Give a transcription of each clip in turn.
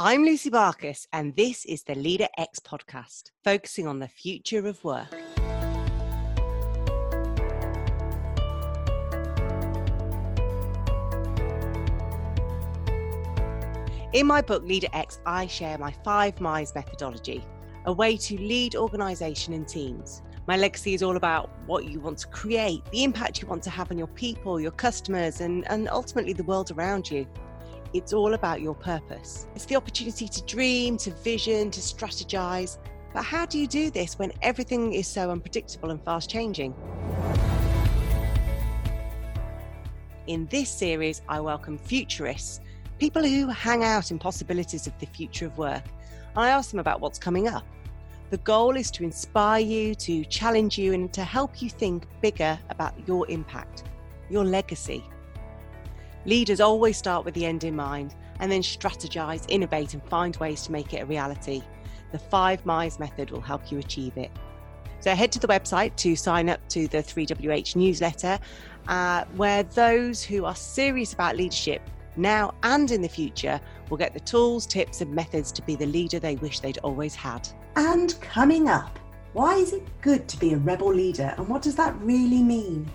I'm Lucy Barkus, and this is the Leader X podcast, focusing on the future of work. In my book, Leader X, I share my five MICE methodology, a way to lead organisation and teams. My legacy is all about what you want to create, the impact you want to have on your people, your customers, and, and ultimately the world around you. It's all about your purpose. It's the opportunity to dream, to vision, to strategize. But how do you do this when everything is so unpredictable and fast changing? In this series, I welcome futurists people who hang out in possibilities of the future of work. I ask them about what's coming up. The goal is to inspire you, to challenge you, and to help you think bigger about your impact, your legacy. Leaders always start with the end in mind and then strategize, innovate, and find ways to make it a reality. The five MICE method will help you achieve it. So head to the website to sign up to the 3WH newsletter, uh, where those who are serious about leadership now and in the future, will get the tools, tips, and methods to be the leader they wish they'd always had. And coming up, why is it good to be a rebel leader and what does that really mean?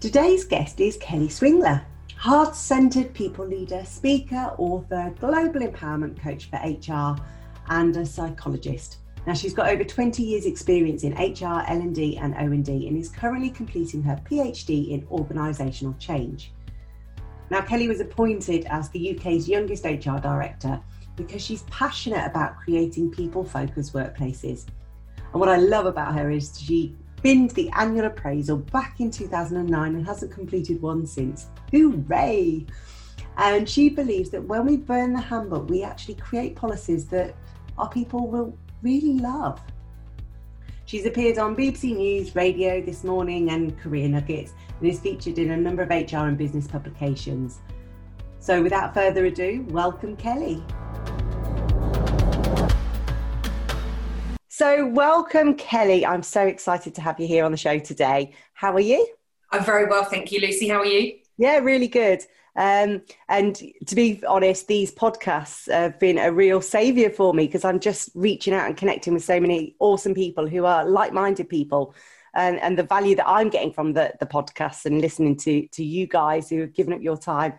Today's guest is Kelly Swingler, heart centered people leader, speaker, author, global empowerment coach for HR, and a psychologist. Now she's got over 20 years experience in HR, L&D and O&D and is currently completing her PhD in organisational change. Now, Kelly was appointed as the UK's youngest HR director because she's passionate about creating people focused workplaces. And what I love about her is she binned the annual appraisal back in 2009 and hasn't completed one since. Hooray! And she believes that when we burn the handbook, we actually create policies that our people will really love. She's appeared on BBC News, Radio This Morning, and Career Nuggets, and is featured in a number of HR and business publications. So, without further ado, welcome Kelly. So, welcome Kelly. I'm so excited to have you here on the show today. How are you? I'm very well, thank you, Lucy. How are you? Yeah, really good. Um, and to be honest, these podcasts have been a real savior for me because I'm just reaching out and connecting with so many awesome people who are like minded people. And, and the value that I'm getting from the, the podcasts and listening to, to you guys who have given up your time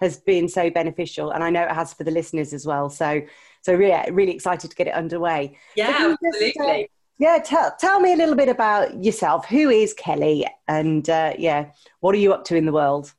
has been so beneficial. And I know it has for the listeners as well. So, so yeah, really excited to get it underway. Yeah, absolutely. Just, uh, yeah, tell, tell me a little bit about yourself. Who is Kelly? And uh, yeah, what are you up to in the world?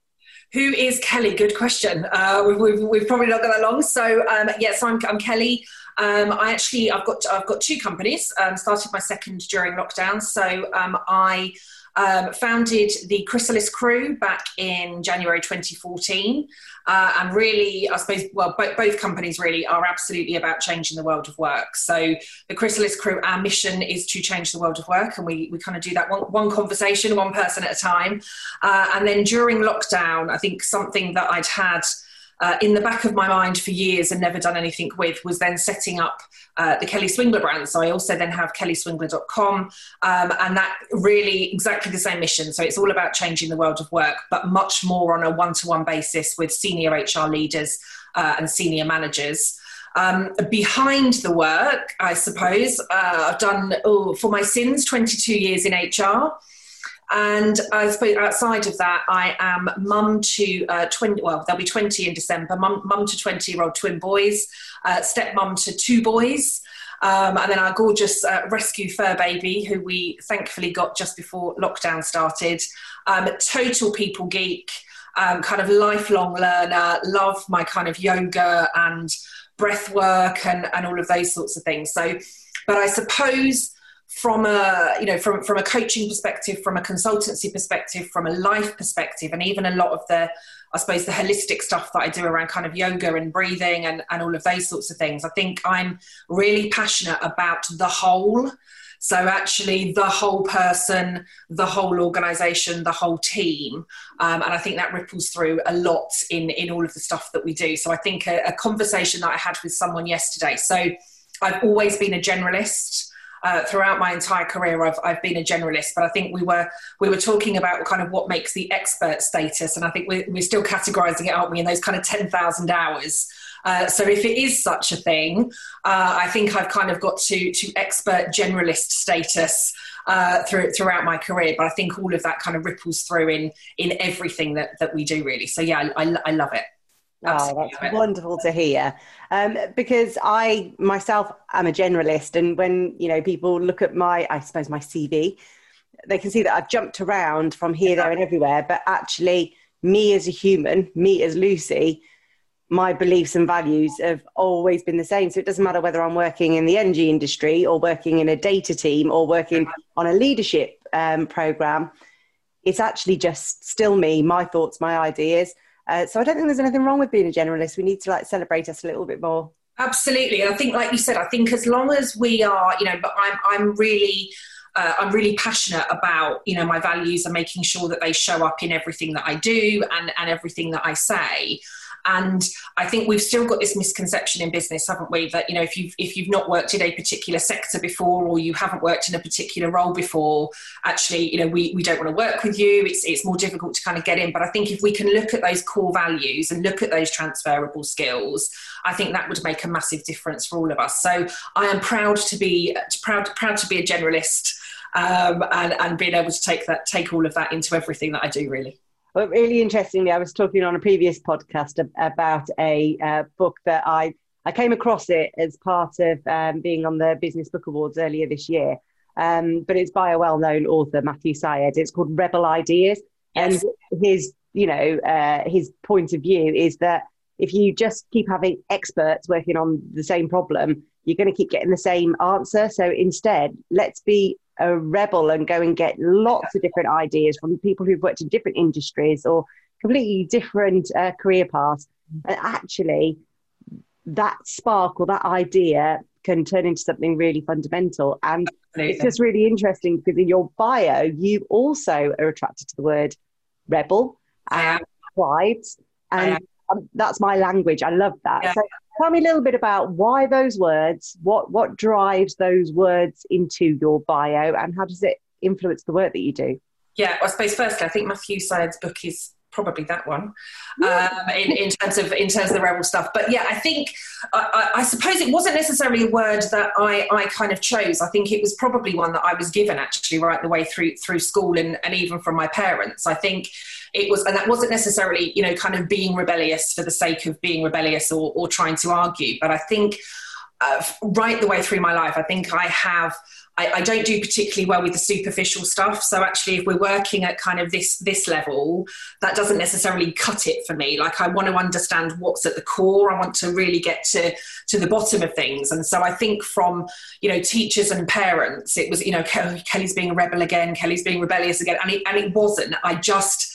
Who is Kelly? Good question. Uh, we've, we've, we've, probably not got that long. So um, yes, I'm, I'm Kelly. Um, I actually I've got I've got two companies. Um, started my second during lockdown. So um, I um, founded the Chrysalis Crew back in January 2014. Uh, and really, I suppose, well, both, both companies really are absolutely about changing the world of work. So, the Chrysalis Crew, our mission is to change the world of work, and we, we kind of do that one, one conversation, one person at a time. Uh, and then during lockdown, I think something that I'd had uh, in the back of my mind for years and never done anything with was then setting up uh, the Kelly Swingler brand. So I also then have kellyswingler.com, um, and that really exactly the same mission. So it's all about changing the world of work, but much more on a one to one basis with senior HR leaders uh, and senior managers. Um, behind the work, I suppose, uh, I've done oh, for my sins 22 years in HR. And I suppose outside of that, I am mum to uh, twin. Well, they'll be twenty in December. Mum, mum to twenty-year-old twin boys. Uh, stepmom to two boys. Um, and then our gorgeous uh, rescue fur baby, who we thankfully got just before lockdown started. Um, total people geek, um, kind of lifelong learner, love my kind of yoga and breath work and, and all of those sorts of things. So, but I suppose from a you know from from a coaching perspective from a consultancy perspective from a life perspective and even a lot of the i suppose the holistic stuff that i do around kind of yoga and breathing and, and all of those sorts of things i think i'm really passionate about the whole. So actually the whole person the whole organization the whole team um, and i think that ripples through a lot in in all of the stuff that we do. So i think a, a conversation that i had with someone yesterday so i've always been a generalist uh, throughout my entire career, I've, I've been a generalist. But I think we were we were talking about kind of what makes the expert status, and I think we're, we're still categorising it, aren't we, in those kind of ten thousand hours. Uh, so if it is such a thing, uh, I think I've kind of got to to expert generalist status uh, through, throughout my career. But I think all of that kind of ripples through in in everything that that we do really. So yeah, I, I love it. Oh, that's wonderful to hear. Um, because I myself am a generalist, and when you know people look at my, I suppose my CV, they can see that I've jumped around from here, there, and everywhere. But actually, me as a human, me as Lucy, my beliefs and values have always been the same. So it doesn't matter whether I'm working in the energy industry or working in a data team or working on a leadership um, program. It's actually just still me, my thoughts, my ideas. Uh, so I don't think there's anything wrong with being a generalist. We need to like celebrate us a little bit more. Absolutely, I think, like you said, I think as long as we are, you know, but I'm, I'm really. Uh, I'm really passionate about you know my values and making sure that they show up in everything that I do and, and everything that I say. And I think we've still got this misconception in business, haven't we? That you know, if you've if you've not worked in a particular sector before, or you haven't worked in a particular role before, actually, you know, we, we don't want to work with you. It's it's more difficult to kind of get in. But I think if we can look at those core values and look at those transferable skills, I think that would make a massive difference for all of us. So I am proud to be proud proud to be a generalist. Um, and, and being able to take that take all of that into everything that I do really. Well, really interestingly, I was talking on a previous podcast about a uh, book that I I came across it as part of um, being on the Business Book Awards earlier this year. Um, but it's by a well-known author, Matthew Syed. It's called Rebel Ideas, yes. and his you know uh, his point of view is that if you just keep having experts working on the same problem, you're going to keep getting the same answer. So instead, let's be a rebel and go and get lots of different ideas from people who've worked in different industries or completely different uh, career paths. And actually, that spark or that idea can turn into something really fundamental. And Absolutely. it's just really interesting because in your bio, you also are attracted to the word rebel and pride. And um, that's my language. I love that. Yeah. So tell me a little bit about why those words, what what drives those words into your bio, and how does it influence the work that you do? Yeah, I suppose firstly, I think Matthew Syed's book is probably that one um, in, in terms of in terms of the rebel stuff. But yeah i think I, I, suppose it wasn't necessarily a word that I, I kind of chose. I think it was probably one that i was given actually right the way through through school and, and even from my parents. I think it was and that wasn't necessarily you know kind of being rebellious for the sake of being rebellious or, or trying to argue. But i think uh, right the way through my life i think i have I, I, don't do particularly well with the superficial stuff. So actually if we're working at kind of this this level that doesn't necessarily cut it for me. Like i want to understand what's at the core. I want to really get to to the bottom of things. And so i think from you know teachers and parents it was you know kelly's being a rebel again kelly's being rebellious again. And it, and it wasn't. I just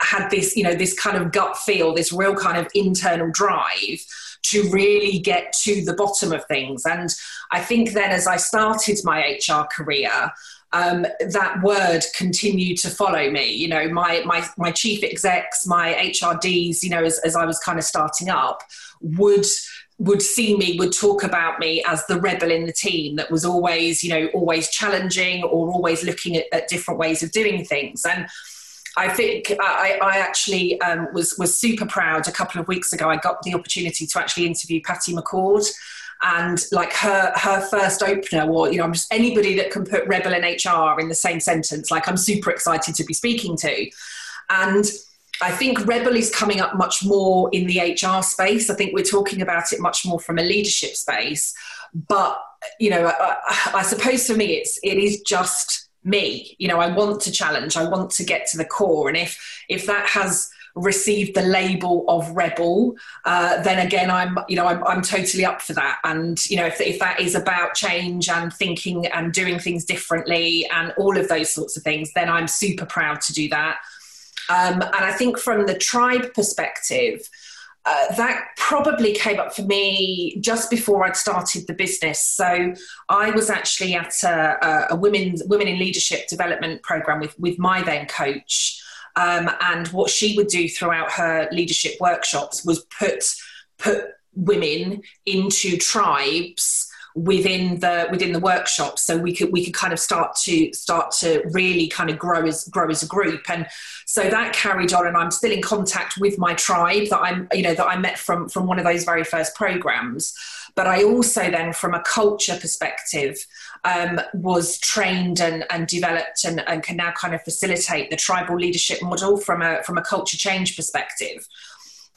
had this, you know, this kind of gut feel, this real kind of internal drive to really get to the bottom of things. And I think then as I started my HR career, um, that word continued to follow me. You know, my my my chief execs, my HRDs, you know, as, as I was kind of starting up, would would see me would talk about me as the rebel in the team that was always you know always challenging or always looking at, at different ways of doing things and I think I, I actually um, was was super proud. A couple of weeks ago, I got the opportunity to actually interview Patty McCord, and like her her first opener, or you know, I'm just anybody that can put rebel and HR in the same sentence. Like I'm super excited to be speaking to, and I think rebel is coming up much more in the HR space. I think we're talking about it much more from a leadership space, but you know, I, I suppose for me, it's it is just me. You know i want to challenge i want to get to the core. And if if that has received the label of rebel uh, then again i'm you know I'm, I'm totally up for that. And you know if, if that is about change and thinking and doing things differently and all of those sorts of things then i'm super proud to do that. Um, and i think from the tribe perspective uh, that probably came up for me just before I'd started the business. So I was actually at a, a women's women in leadership development program with with my then coach, um, and what she would do throughout her leadership workshops was put put women into tribes within the within the workshop. So we could we could kind of start to start to really kind of grow as grow as a group. And so that carried on and i'm still in contact with my tribe that i'm you know that i met from from one of those very first programs. But i also then from a culture perspective um, was trained and, and developed and, and can now kind of facilitate the tribal leadership model from a from a culture change perspective.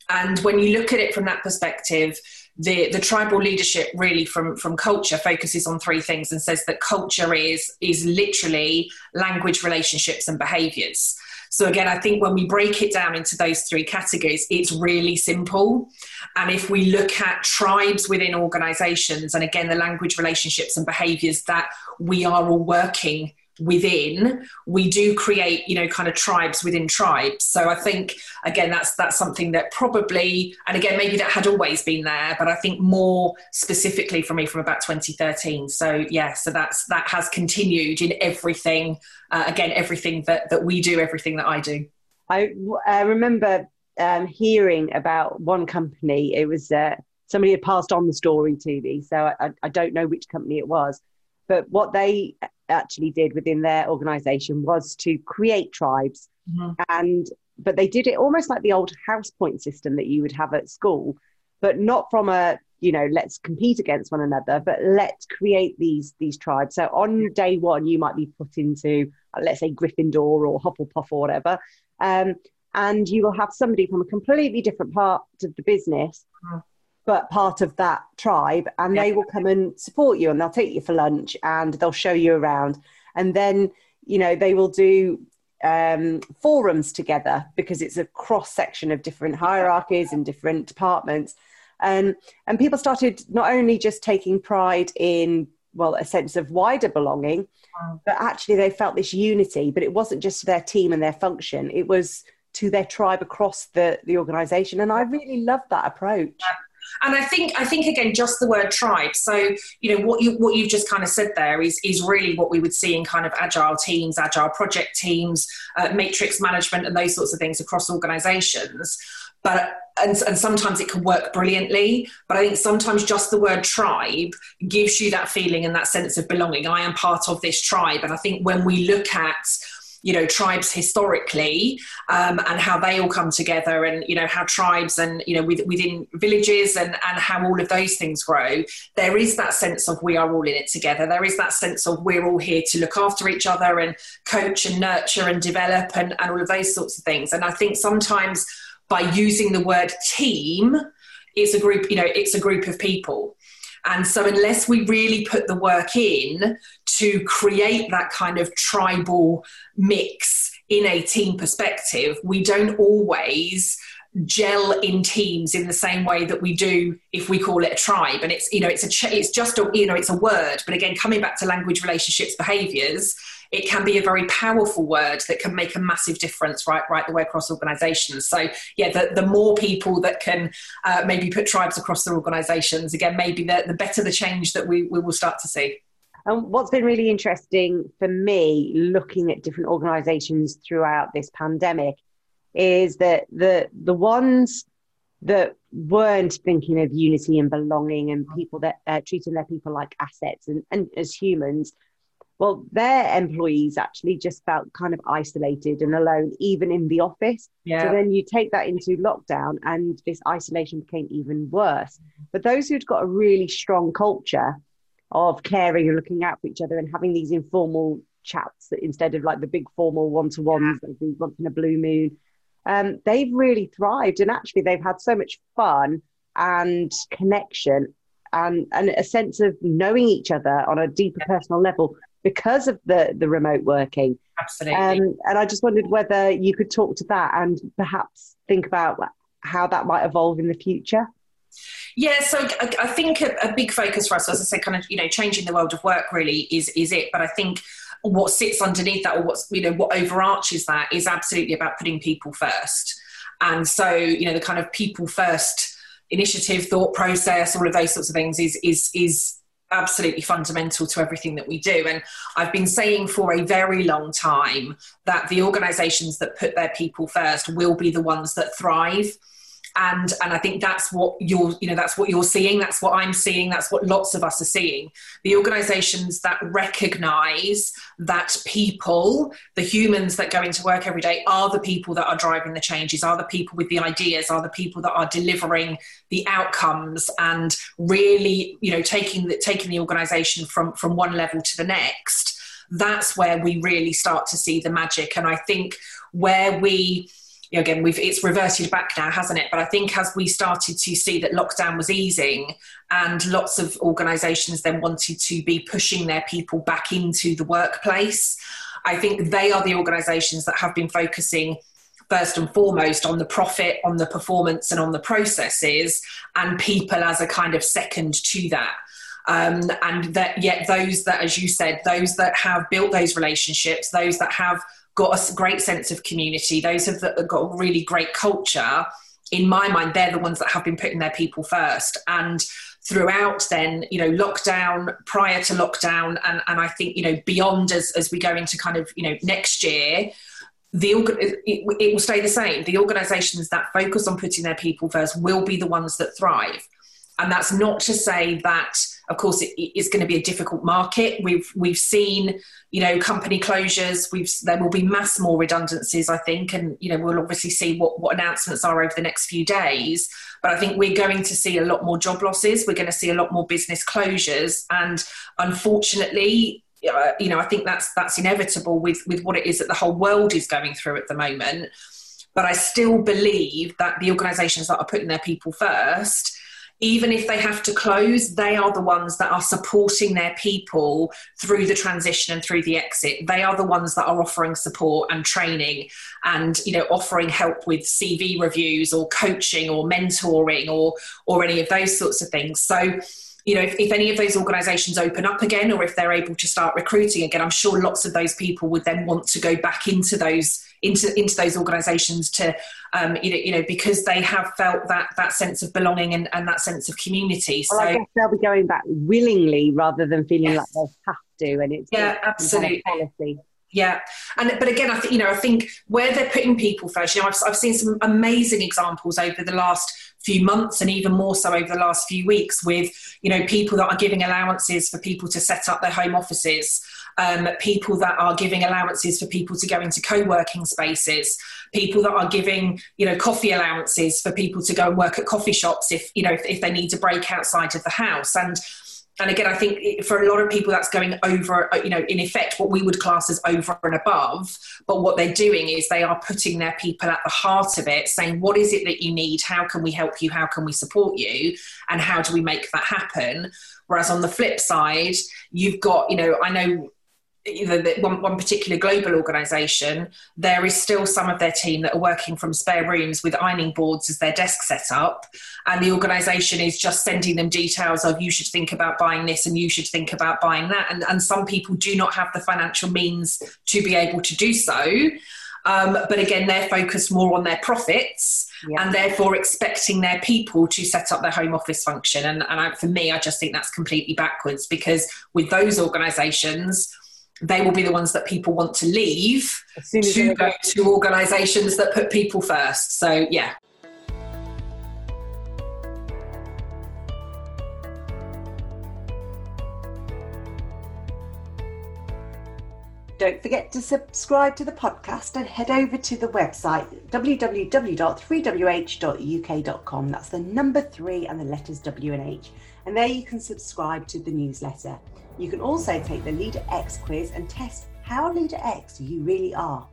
And when you look at it from that perspective the, the tribal leadership really from, from culture focuses on three things and says that culture is is literally language relationships and behaviors. So again i think when we break it down into those three categories it's really simple. And if we look at tribes within organizations and again the language relationships and behaviors that we are all working within we do create you know kind of tribes within tribes. So i think again that's that's something that probably and again maybe that had always been there but i think more specifically for me from about 2013 so yeah so that's that has continued in everything uh, again everything that that we do everything that i do. I, I remember um, hearing about one company it was uh, somebody had passed on the story to me so I, I don't know which company it was but what they actually did within their organization was to create tribes. Mm-hmm. and but they did it almost like the old house point system that you would have at school but not from a you know let's compete against one another but let's create these these tribes. So on day one you might be put into let's say gryffindor or hufflepuff or whatever um, and you will have somebody from a completely different part of the business mm-hmm but part of that tribe and yeah. they will come and support you and they'll take you for lunch and they'll show you around. And then you know they will do um, forums together because it's a cross section of different hierarchies and different departments. And and people started not only just taking pride in well a sense of wider belonging but actually they felt this unity but it wasn't just their team and their function. It was to their tribe across the the organization and i really love that approach and I think I think again just the word tribe. So you know what you what you've just kind of said there is is really what we would see in kind of agile teams, agile project teams, uh, matrix management, and those sorts of things across organisations. But and, and sometimes it can work brilliantly, but I think sometimes just the word tribe gives you that feeling and that sense of belonging. I am part of this tribe, and I think when we look at you know tribes historically um, and how they all come together and you know how tribes and you know with, within villages and and how all of those things grow. There is that sense of we are all in it together. There is that sense of we're all here to look after each other and coach and nurture and develop and, and all of those sorts of things. And i think sometimes by using the word team it's a group you know it's a group of people and so, unless we really put the work in to create that kind of tribal mix in a team perspective, we don't always gel in teams in the same way that we do if we call it a tribe. And it's you know it's a it's just a you know it's a word. But again coming back to language relationships behaviors it can be a very powerful word that can make a massive difference right right the way across organizations. So yeah the, the more people that can uh, maybe put tribes across their organizations again maybe the, the better the change that we, we will start to see. And what's been really interesting for me looking at different organizations throughout this pandemic is that the the ones that weren't thinking of unity and belonging and people that uh, treating their people like assets and, and as humans well, their employees actually just felt kind of isolated and alone, even in the office. Yeah. So then you take that into lockdown, and this isolation became even worse. But those who'd got a really strong culture of caring and looking out for each other and having these informal chats instead of like the big formal one to ones yeah. every once in a blue moon, um, they've really thrived. And actually, they've had so much fun and connection and, and a sense of knowing each other on a deeper personal level because of the the remote working. Absolutely. Um, and I just wondered whether you could talk to that and perhaps think about how that might evolve in the future. Yeah, so I, think a, a, big focus for us, as I say, kind of you know changing the world of work really is is it. But I think what sits underneath that, or what's you know what overarches that, is absolutely about putting people first. And so you know the kind of people first initiative, thought process, all of those sorts of things is is is absolutely fundamental to everything that we do. And I've been saying for a very long time that the organizations that put their people first will be the ones that thrive. And and i think that's what you're you know that's what you're seeing that's what i'm seeing that's what lots of us are seeing. The organizations that recognize that people the humans that go into work every day are the people that are driving the changes are the people with the ideas are the people that are delivering the outcomes and really you know taking the taking the organization from from one level to the next. That's where we really start to see the magic. And i think where we you know, again, we've it's reverted back now, hasn't it? But I think as we started to see that lockdown was easing, and lots of organisations then wanted to be pushing their people back into the workplace, I think they are the organisations that have been focusing first and foremost on the profit, on the performance, and on the processes, and people as a kind of second to that. Um, and that yet those that, as you said, those that have built those relationships, those that have got a great sense of community, those have got a really great culture, in my mind, they're the ones that have been putting their people first. And throughout then, you know, lockdown, prior to lockdown, and, and I think, you know, beyond as, as we go into kind of, you know, next year, the it, it will stay the same. The organisations that focus on putting their people first will be the ones that thrive. And that's not to say that of course, it is going to be a difficult market. We've we've seen, you know, company closures. We've there will be mass more redundancies, I think, and you know we'll obviously see what what announcements are over the next few days. But I think we're going to see a lot more job losses. We're going to see a lot more business closures, and unfortunately, uh, you know, I think that's that's inevitable with with what it is that the whole world is going through at the moment. But I still believe that the organisations that are putting their people first even if they have to close, they are the ones that are supporting their people through the transition and through the exit. They are the ones that are offering support and training and you know offering help with CV reviews or coaching or mentoring or or any of those sorts of things. So you know, if, if, any of those organizations open up again or if they're able to start recruiting again, I'm sure lots of those people would then want to go back into those into into those organizations to um, you know you know because they have felt that that sense of belonging and, and that sense of community well, so I guess they'll be going back willingly rather than feeling yes. like they have to and it's yeah absolutely policy yeah, and but again, I think you know, I think where they're putting people first. You know, I've, I've seen some amazing examples over the last few months, and even more so over the last few weeks, with you know people that are giving allowances for people to set up their home offices, um, people that are giving allowances for people to go into co-working spaces, people that are giving you know coffee allowances for people to go and work at coffee shops if you know if, if they need to break outside of the house and and again, I think for a lot of people, that's going over, you know, in effect, what we would class as over and above. But what they're doing is they are putting their people at the heart of it, saying, what is it that you need? How can we help you? How can we support you? And how do we make that happen? Whereas on the flip side, you've got, you know, I know either one, one particular global organization, there is still some of their team that are working from spare rooms with ironing boards as their desk setup. And the organization is just sending them details of you should think about buying this and you should think about buying that. And, and some people do not have the financial means to be able to do so. Um, but again, they're focused more on their profits yeah. and therefore expecting their people to set up their home office function. And, and I, for me, I just think that's completely backwards because with those organizations, they will be the ones that people want to leave to go to organisations that put people first. So, yeah. Don't forget to subscribe to the podcast and head over to the website www.3wh.uk.com. That's the number three and the letters W and H. And there you can subscribe to the newsletter. You can also take the Leader X quiz and test how Leader X you really are.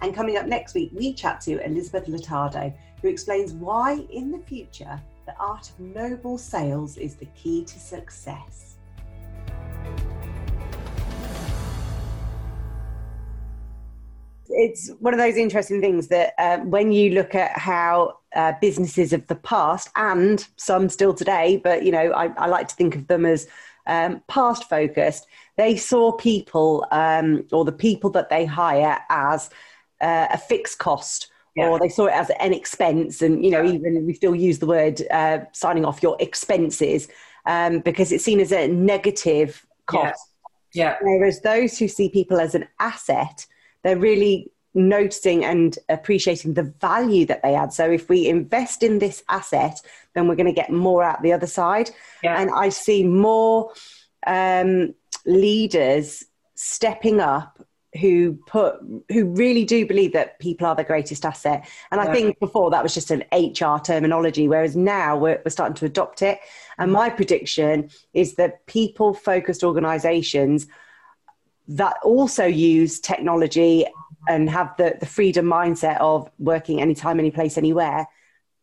And coming up next week, we chat to Elizabeth Latardo, who explains why in the future the art of noble sales is the key to success. It's one of those interesting things that um, when you look at how uh, businesses of the past and some still today, but you know, I, I like to think of them as um, past focused, they saw people um, or the people that they hire as uh, a fixed cost. Yeah. Or they saw it as an expense, and you know, yeah. even we still use the word uh, signing off your expenses um, because it's seen as a negative cost. Yeah. yeah. Whereas those who see people as an asset, they're really noticing and appreciating the value that they add. So if we invest in this asset, then we're going to get more out the other side. Yeah. And I see more um, leaders stepping up who put who really do believe that people are the greatest asset and i think before that was just an hr terminology whereas now we're, we're starting to adopt it and my prediction is that people focused organizations that also use technology and have the, the freedom mindset of working anytime any place anywhere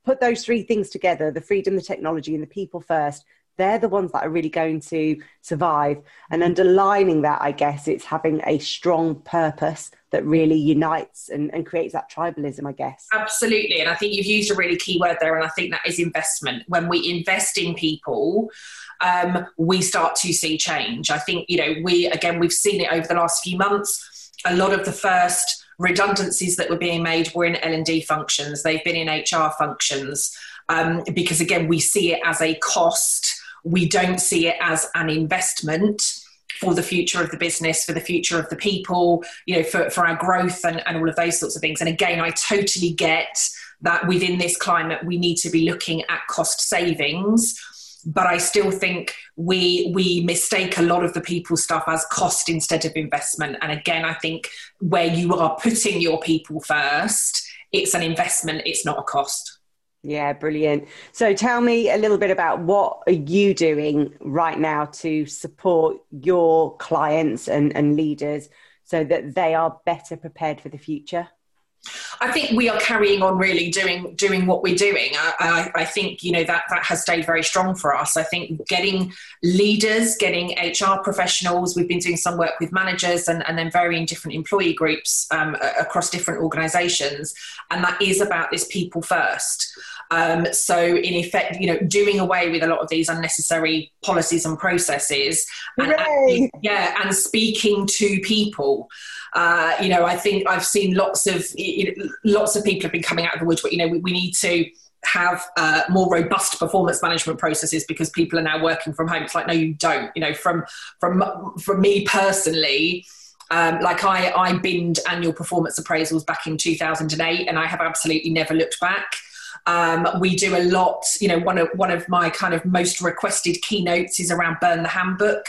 put those three things together the freedom the technology and the people first they're the ones that are really going to survive. And underlining that, I guess, it's having a strong purpose that really unites and, and creates that tribalism, I guess. Absolutely. And I think you've used a really key word there, and I think that is investment. When we invest in people, um, we start to see change. I think, you know, we, again, we've seen it over the last few months. A lot of the first redundancies that were being made were in L&D functions. They've been in HR functions um, because, again, we see it as a cost we don't see it as an investment for the future of the business, for the future of the people, you know, for, for our growth and, and all of those sorts of things. And again, I totally get that within this climate, we need to be looking at cost savings. But I still think we we mistake a lot of the people stuff as cost instead of investment. And again, I think where you are putting your people first, it's an investment, it's not a cost. Yeah, brilliant. So tell me a little bit about what are you doing right now to support your clients and, and leaders so that they are better prepared for the future? I think we are carrying on really doing doing what we're doing. I, I, I, think you know that that has stayed very strong for us. I think getting leaders, getting HR professionals. We've been doing some work with managers and, and then varying different employee groups um, across different organisations, and that is about this people first. Um, so in effect, you know, doing away with a lot of these unnecessary policies and processes, and yeah, and speaking to people. Uh, you know, I think I've seen lots of you know, lots of people have been coming out of the woods, but you know, we, we need to have uh, more robust performance management processes because people are now working from home. It's like, no, you don't. You know, from from from me personally. Um, like I, I binned annual performance appraisals back in 2008, and I have absolutely never looked back. Um, we do a lot. You know, one of one of my kind of most requested keynotes is around burn the handbook.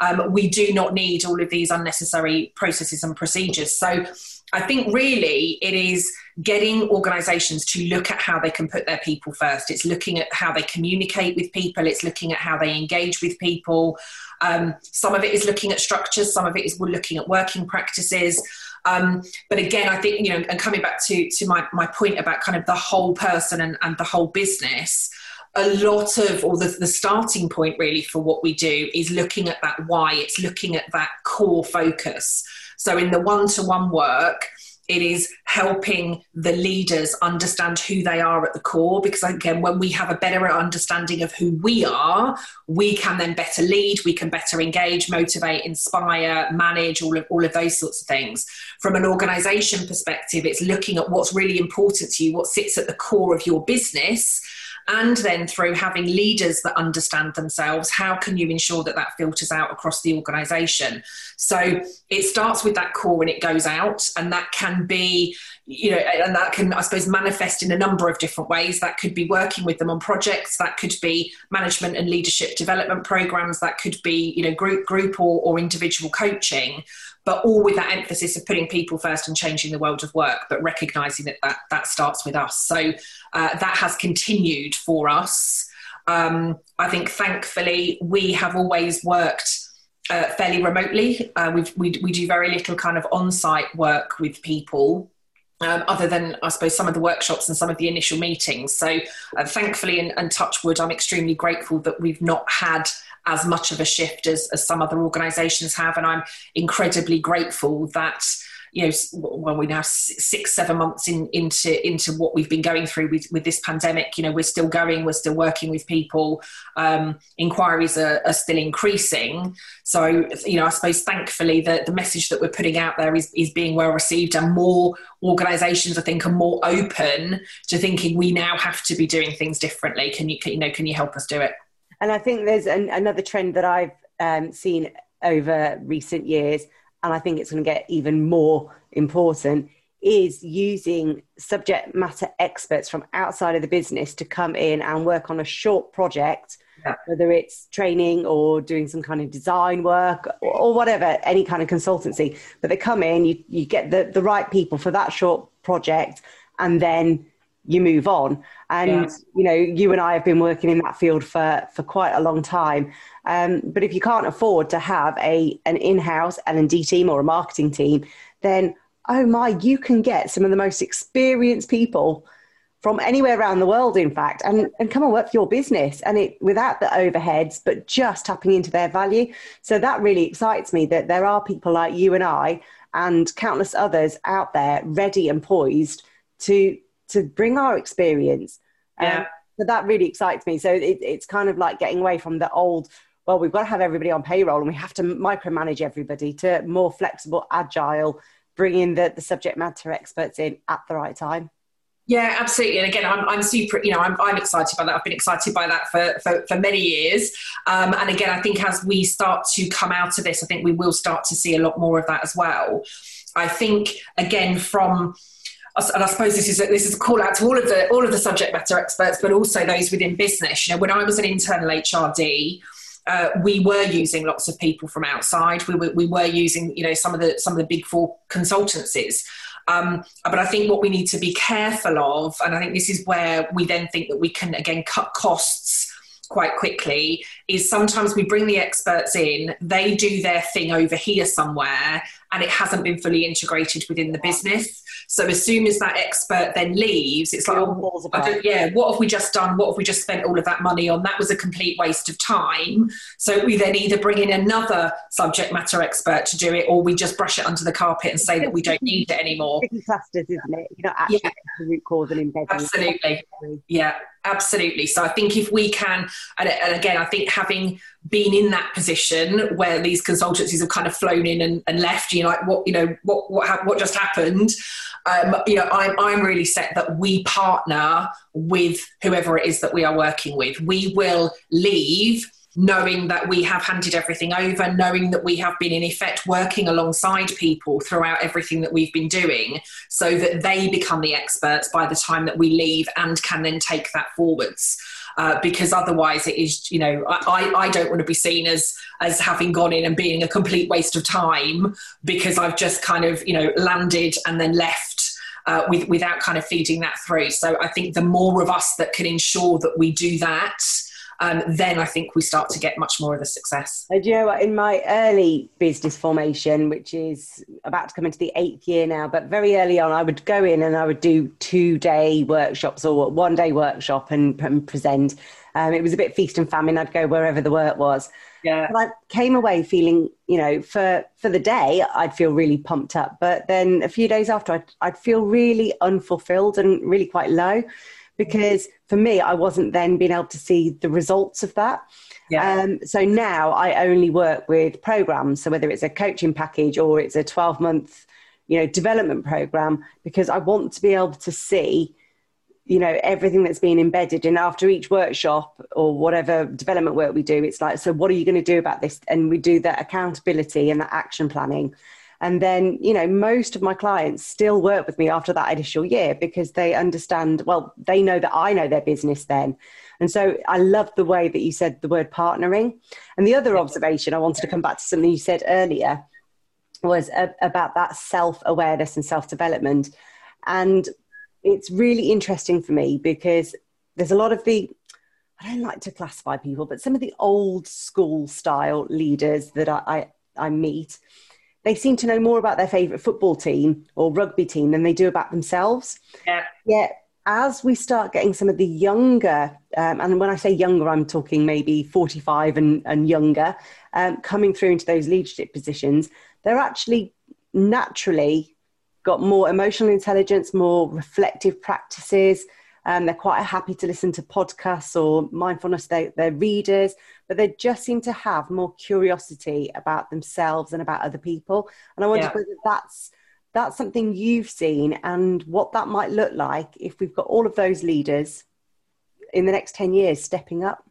Um, we do not need all of these unnecessary processes and procedures. So I think really it is getting organizations to look at how they can put their people first. It's looking at how they communicate with people, it's looking at how they engage with people. Um, some of it is looking at structures, some of it is looking at working practices. Um, but again, I think, you know, and coming back to, to my, my point about kind of the whole person and, and the whole business, a lot of, or the, the starting point really for what we do is looking at that why, it's looking at that core focus. So in the one to one work, it is helping the leaders understand who they are at the core because again when we have a better understanding of who we are we can then better lead we can better engage motivate inspire manage all of all of those sorts of things from an organization perspective it's looking at what's really important to you what sits at the core of your business and then through having leaders that understand themselves how can you ensure that that filters out across the organization? So it starts with that core and it goes out and that can be you know and that can i suppose manifest in a number of different ways that could be working with them on projects that could be management and leadership development programs that could be you know group group or, or individual coaching but all with that emphasis of putting people first and changing the world of work, but recognizing that that, that starts with us. So uh, that has continued for us. Um, I think thankfully we have always worked uh, fairly remotely. Uh, we we do very little kind of on site work with people. Um, other than I suppose some of the workshops and some of the initial meetings. So, uh, thankfully, and, and touchwood, I'm extremely grateful that we've not had as much of a shift as, as some other organizations have. And I'm incredibly grateful that you know, well, we're now six, seven months in, into into what we've been going through with, with this pandemic. You know, we're still going, we're still working with people. Um, inquiries are, are, still increasing. So, you know, I suppose thankfully the, the message that we're putting out there is, is being well received, and more organisations, I think, are more open to thinking we now have to be doing things differently. Can you, can, you know, can you help us do it? And I think there's an, another trend that I've um, seen over recent years, and I think it's going to get even more important, is using subject matter experts from outside of the business to come in and work on a short project, yeah. whether it's training or doing some kind of design work or, or, whatever, any kind of consultancy. But they come in, you, you get the, the right people for that short project, and then you move on. And yeah. you know, you and I have been working in that field for for quite a long time. Um, but if you can't afford to have a an in-house L and D team or a marketing team, then oh my, you can get some of the most experienced people from anywhere around the world, in fact, and, and come and work for your business and it without the overheads, but just tapping into their value. So that really excites me that there are people like you and I and countless others out there ready and poised to to bring our experience. Yeah. Um, so that really excites me. So it, it's kind of like getting away from the old, well, we've got to have everybody on payroll and we have to micromanage everybody to more flexible, agile, bringing the, the subject matter experts in at the right time. Yeah, absolutely. And again, I'm, I'm super, you know, I'm, I'm excited by that. I've been excited by that for, for, for many years. Um, and again, I think as we start to come out of this, I think we will start to see a lot more of that as well. I think, again, from, and I suppose this is a, this is a call out to all of the all of the subject matter experts, but also those within business. You know, when I was an internal HRD, uh, we were using lots of people from outside. We were, we were using, you know, some of the some of the big four consultancies. Um, but I think what we need to be careful of, and I think this is where we then think that we can again cut costs quite quickly, is sometimes we bring the experts in, they do their thing over here somewhere, and it hasn't been fully integrated within the business. So as soon as that expert then leaves, it's like, oh, yeah, what have we just done? What have we just spent all of that money on? That was a complete waste of time. So we then either bring in another subject matter expert to do it, or we just brush it under the carpet and say that we don't need it anymore. It's plasters, isn't it? You know, actually yeah. the root cause and embedding. Absolutely. Yeah, absolutely. So I think if we can, and, again, I think having been in that position where these consultancies have kind of flown in and, and left you like what you know what what what just happened um, you know I'm, I'm really set that we partner with whoever it is that we are working with we will leave knowing that we have handed everything over, knowing that we have been in effect working alongside people throughout everything that we've been doing, so that they become the experts by the time that we leave and can then take that forwards uh, because otherwise it is, you know, I, I don't want to be seen as as having gone in and being a complete waste of time because I've just kind of, you know, landed and then left. Uh, with, without kind of feeding that through. So I think the more of us that can ensure that we do that, um, then I think we start to get much more of the success. Do you know what? In my early business formation, which is about to come into the eighth year now, but very early on, I would go in and I would do two day workshops or one day workshop and, and present. Um, it was a bit feast and famine. I'd go wherever the work was. Yeah. But I came away feeling, you know, for for the day, I'd feel really pumped up. But then a few days after, I'd, I'd feel really unfulfilled and really quite low because for me, I wasn't then being able to see the results of that. Yeah. Um, so now I only work with programs. So whether it's a coaching package or it's a 12 month, you know, development program, because I want to be able to see, you know, everything that's being embedded. And after each workshop or whatever development work we do, it's like, so what are you going to do about this? And we do that accountability and that action planning. And then, you know, most of my clients still work with me after that initial year because they understand, well, they know that I know their business then. And so I love the way that you said the word partnering. And the other observation I wanted to come back to something you said earlier was a, about that self awareness and self development. And it's really interesting for me because there's a lot of the I don't like to classify people, but some of the old school style leaders that I, I, I meet, they seem to know more about their favourite football team or rugby team than they do about themselves. Yeah. Yet, as we start getting some of the younger, um, and when I say younger, I'm talking maybe 45 and, and younger, um, coming through into those leadership positions, they're actually naturally got more emotional intelligence, more reflective practices, um, they're quite happy to listen to podcasts or mindfulness, they, they're readers, but they just seem to have more curiosity about themselves and about other people. And I wonder yeah. whether that's that's something you've seen and what that might look like if we've got all of those leaders in the next 10 years stepping up.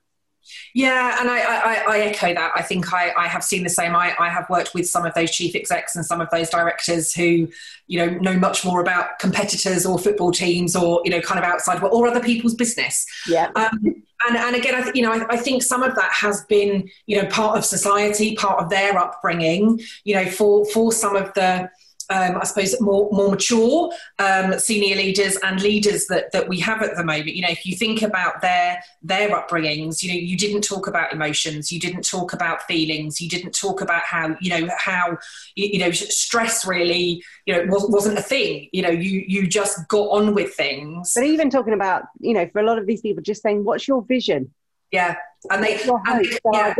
Yeah, and I, I, I, echo that. I think I, I have seen the same. I, I have worked with some of those chief execs and some of those directors who, you know, know much more about competitors or football teams or, you know, kind of outside or other people's business. Yeah. Um, and, and again, I th- you know, I, I, think some of that has been, you know, part of society, part of their upbringing. You know, for for some of the um, I suppose, more more mature um, senior leaders and leaders that that we have at the moment. You know, if you think about their their upbringings, you know, you didn't talk about emotions, you didn't talk about feelings, you didn't talk about how you know how you know stress really you know wasn't a thing. You know, you you just got on with things. But even talking about you know, for a lot of these people, just saying, "What's your vision?" Yeah, and they, and they yeah,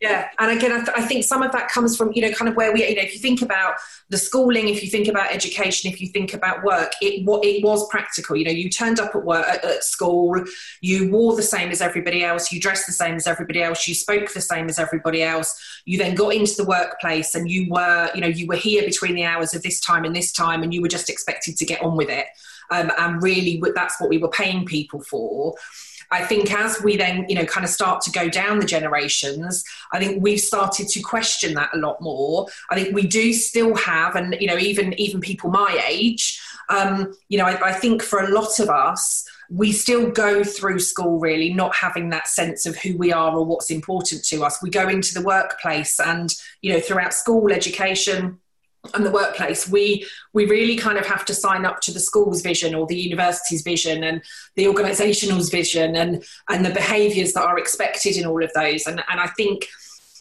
yeah, and again, I, th- I, think some of that comes from you know kind of where we, you know, if you think about the schooling, if you think about education, if you think about work, it what it was practical. You know, you turned up at work at, at school, you wore the same as everybody else, you dressed the same as everybody else, you spoke the same as everybody else. You then got into the workplace, and you were, you know, you were here between the hours of this time and this time, and you were just expected to get on with it. Um, and really, that's what we were paying people for. I think as we then, you know, kind of start to go down the generations, I think we've started to question that a lot more. I think we do still have, and you know, even even people my age, um, you know, I, I think for a lot of us, we still go through school really not having that sense of who we are or what's important to us. We go into the workplace and, you know, throughout school education, and the workplace we we really kind of have to sign up to the school's vision or the university's vision and the organizational's vision and and the behaviors that are expected in all of those. And and i think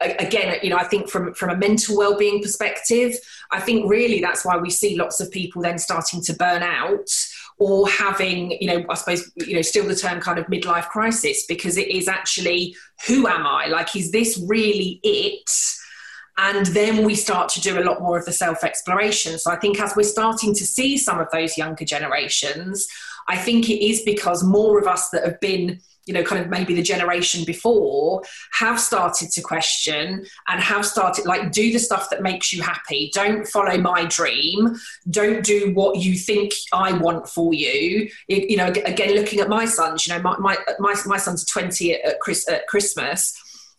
again you know i think from from a mental well-being perspective i think really that's why we see lots of people then starting to burn out or having you know i suppose you know still the term kind of midlife crisis because it is actually who am i? Like is this really it and then we start to do a lot more of the self exploration. So I think as we're starting to see some of those younger generations, I think it is because more of us that have been you know, kind of maybe the generation before have started to question and have started like do the stuff that makes you happy. Don't follow my dream. Don't do what you think I want for you. You, know, again, looking at my sons, you know, my my my, my son's twenty at, Chris, at Christmas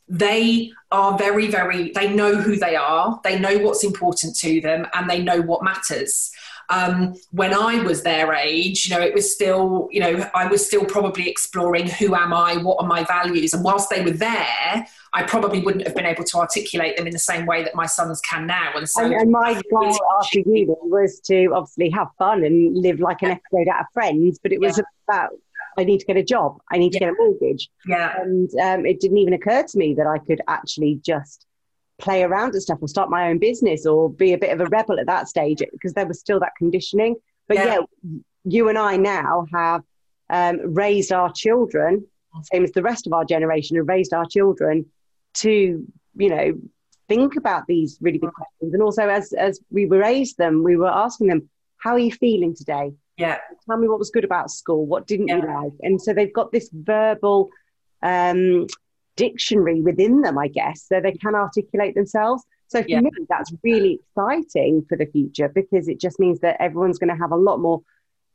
they are very, very, they know who they are, they know what's important to them, and they know what matters. Um, when I was their age, you know, it was still, you know, I was still probably exploring who am I, what are my values. And whilst they were there, I probably wouldn't have been able to articulate them in the same way that my sons can now. And so, and, and my goal after you was to obviously have fun and live like an episode out of Friends, but it was yeah. about I need to get a job. I need to yeah. get a mortgage. Yeah. And um, it didn't even occur to me that I could actually just play around and stuff or start my own business or be a bit of a rebel at that stage because there was still that conditioning. But yeah, yeah you and I now have um, raised our children, same as the rest of our generation, have raised our children to, you know, think about these really big questions. And also, as as we raised them, we were asking them, "How are you feeling today? Yeah. Tell me what was good about school. What didn't yeah. you like? And so they've got this verbal um, dictionary within them, I guess, so they can articulate themselves. So for yeah. me, that's really exciting for the future because it just means that everyone's going to have a lot more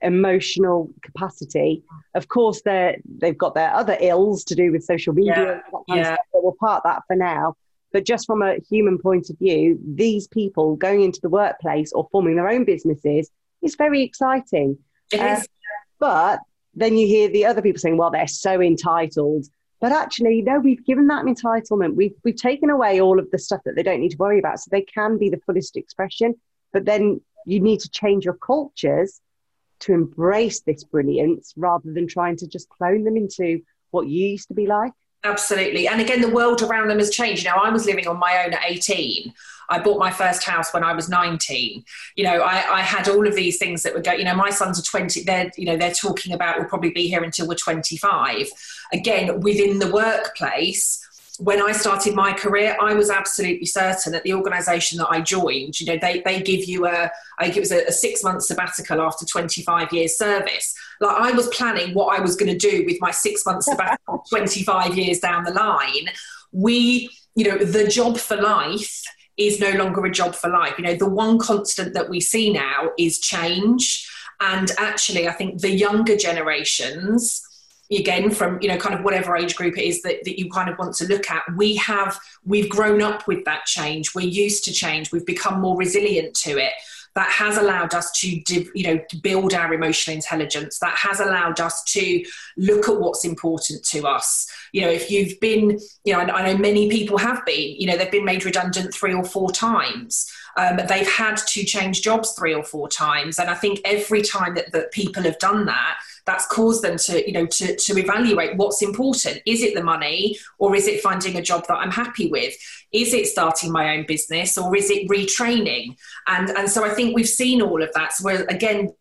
emotional capacity. Of course, they they've got their other ills to do with social media. Yeah. yeah. Stuff, but we'll part that for now. But just from a human point of view, these people going into the workplace or forming their own businesses it's very exciting. It uh, is. But then you hear the other people saying, well, they're so entitled. But actually, no, we've given that entitlement. We've, we've taken away all of the stuff that they don't need to worry about. So they can be the fullest expression. But then you need to change your cultures to embrace this brilliance rather than trying to just clone them into what you used to be like. Absolutely. And again, the world around them has changed. Now, I was living on my own at 18. I bought my first house when I was 19. You know, I, I had all of these things that would go, you know, my sons are 20, they're, you know, they're talking about we'll probably be here until we're 25. Again, within the workplace, when I started my career, I was absolutely certain that the organisation that I joined, you know, they, they give you a, I think it was a, a six month sabbatical after 25 years service. Like I was planning what I was going to do with my six month sabbatical 25 years down the line. We, you know, the job for life is no longer a job for life. You know, the one constant that we see now is change. And actually, I think the younger generations again from you know kind of whatever age group it is that, that you kind of want to look at we have we've grown up with that change. We're used to change. We've become more resilient to it. That has allowed us to you know build our emotional intelligence. That has allowed us to look at what's important to us. You know if you've been you know i know many people have been you know they've been made redundant three or four times. Um, they've had to change jobs three or four times. And i think every time that, that people have done that that's caused them to you know to, to evaluate what's important. Is it the money or is it finding a job that i'm happy with? Is it starting my own business or is it retraining? And and so i think we've seen all of that. So again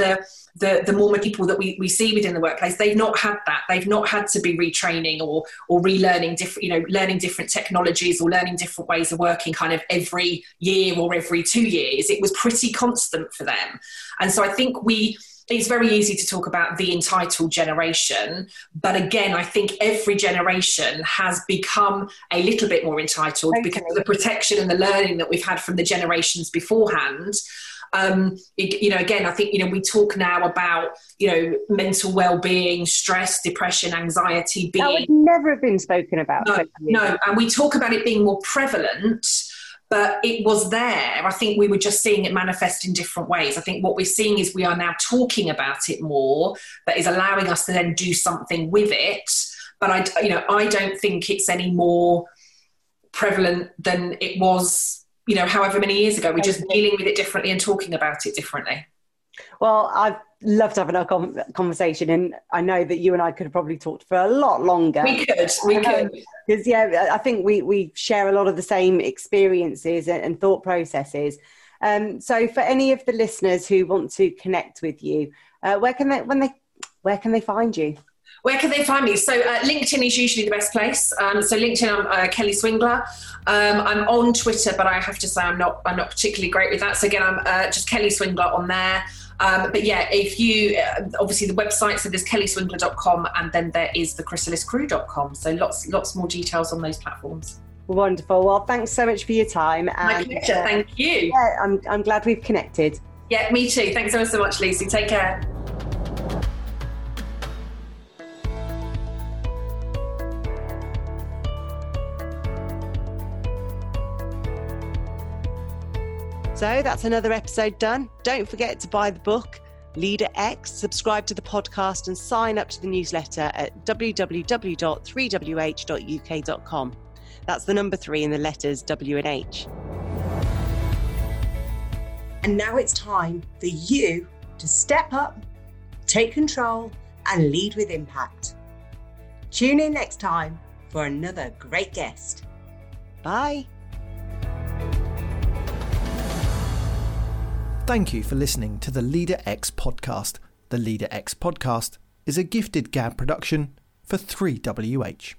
the, the, the more people that we, we see within the workplace, they've not had that. They've not had to be retraining or, or relearning different, you know, learning different technologies or learning different ways of working kind of every year or every two years. It was pretty constant for them. And so I think we, it's very easy to talk about the entitled generation, but again, I think every generation has become a little bit more entitled okay. because of the protection and the learning that we've had from the generations beforehand. Um, you know, again, I think you know we talk now about you know mental well-being, stress, depression, anxiety. Being that would never have been spoken about. No, no, and we talk about it being more prevalent but it was there. I think we were just seeing it manifest in different ways. I think what we're seeing is we are now talking about it more, that is allowing us to then do something with it. But I, you know, I don't think it's any more prevalent than it was you know, however many years ago. We're just dealing with it differently and talking about it differently. Well, I've loved having a conversation, and I know that you and I could have probably talked for a lot longer. We could, we um, could, because yeah, I think we we share a lot of the same experiences and, and thought processes. Um, so, for any of the listeners who want to connect with you, uh, where can they when they where can they find you? Where can they find me? So uh, LinkedIn is usually the best place. Um, so LinkedIn, I'm uh, Kelly Swingler. Um, I'm on Twitter, but I have to say I'm not I'm not particularly great with that. So again, I'm uh, just Kelly Swingler on there. Um, but yeah, if you uh, obviously the website, so there's kellyswingler.com and then there is the chrysaliscrew.com. So lots lots more details on those platforms. Wonderful. Well, thanks so much for your time. And, My pleasure. Uh, Thank you. Yeah, I'm I'm glad we've connected. Yeah, me too. Thanks so so much, Lucy. Take care. So that's another episode done. Don't forget to buy the book, Leader X, subscribe to the podcast, and sign up to the newsletter at www.3wh.uk.com. That's the number three in the letters W and H. And now it's time for you to step up, take control, and lead with impact. Tune in next time for another great guest. Bye. Thank you for listening to the Leader X podcast. The Leader X podcast is a gifted gab production for 3WH.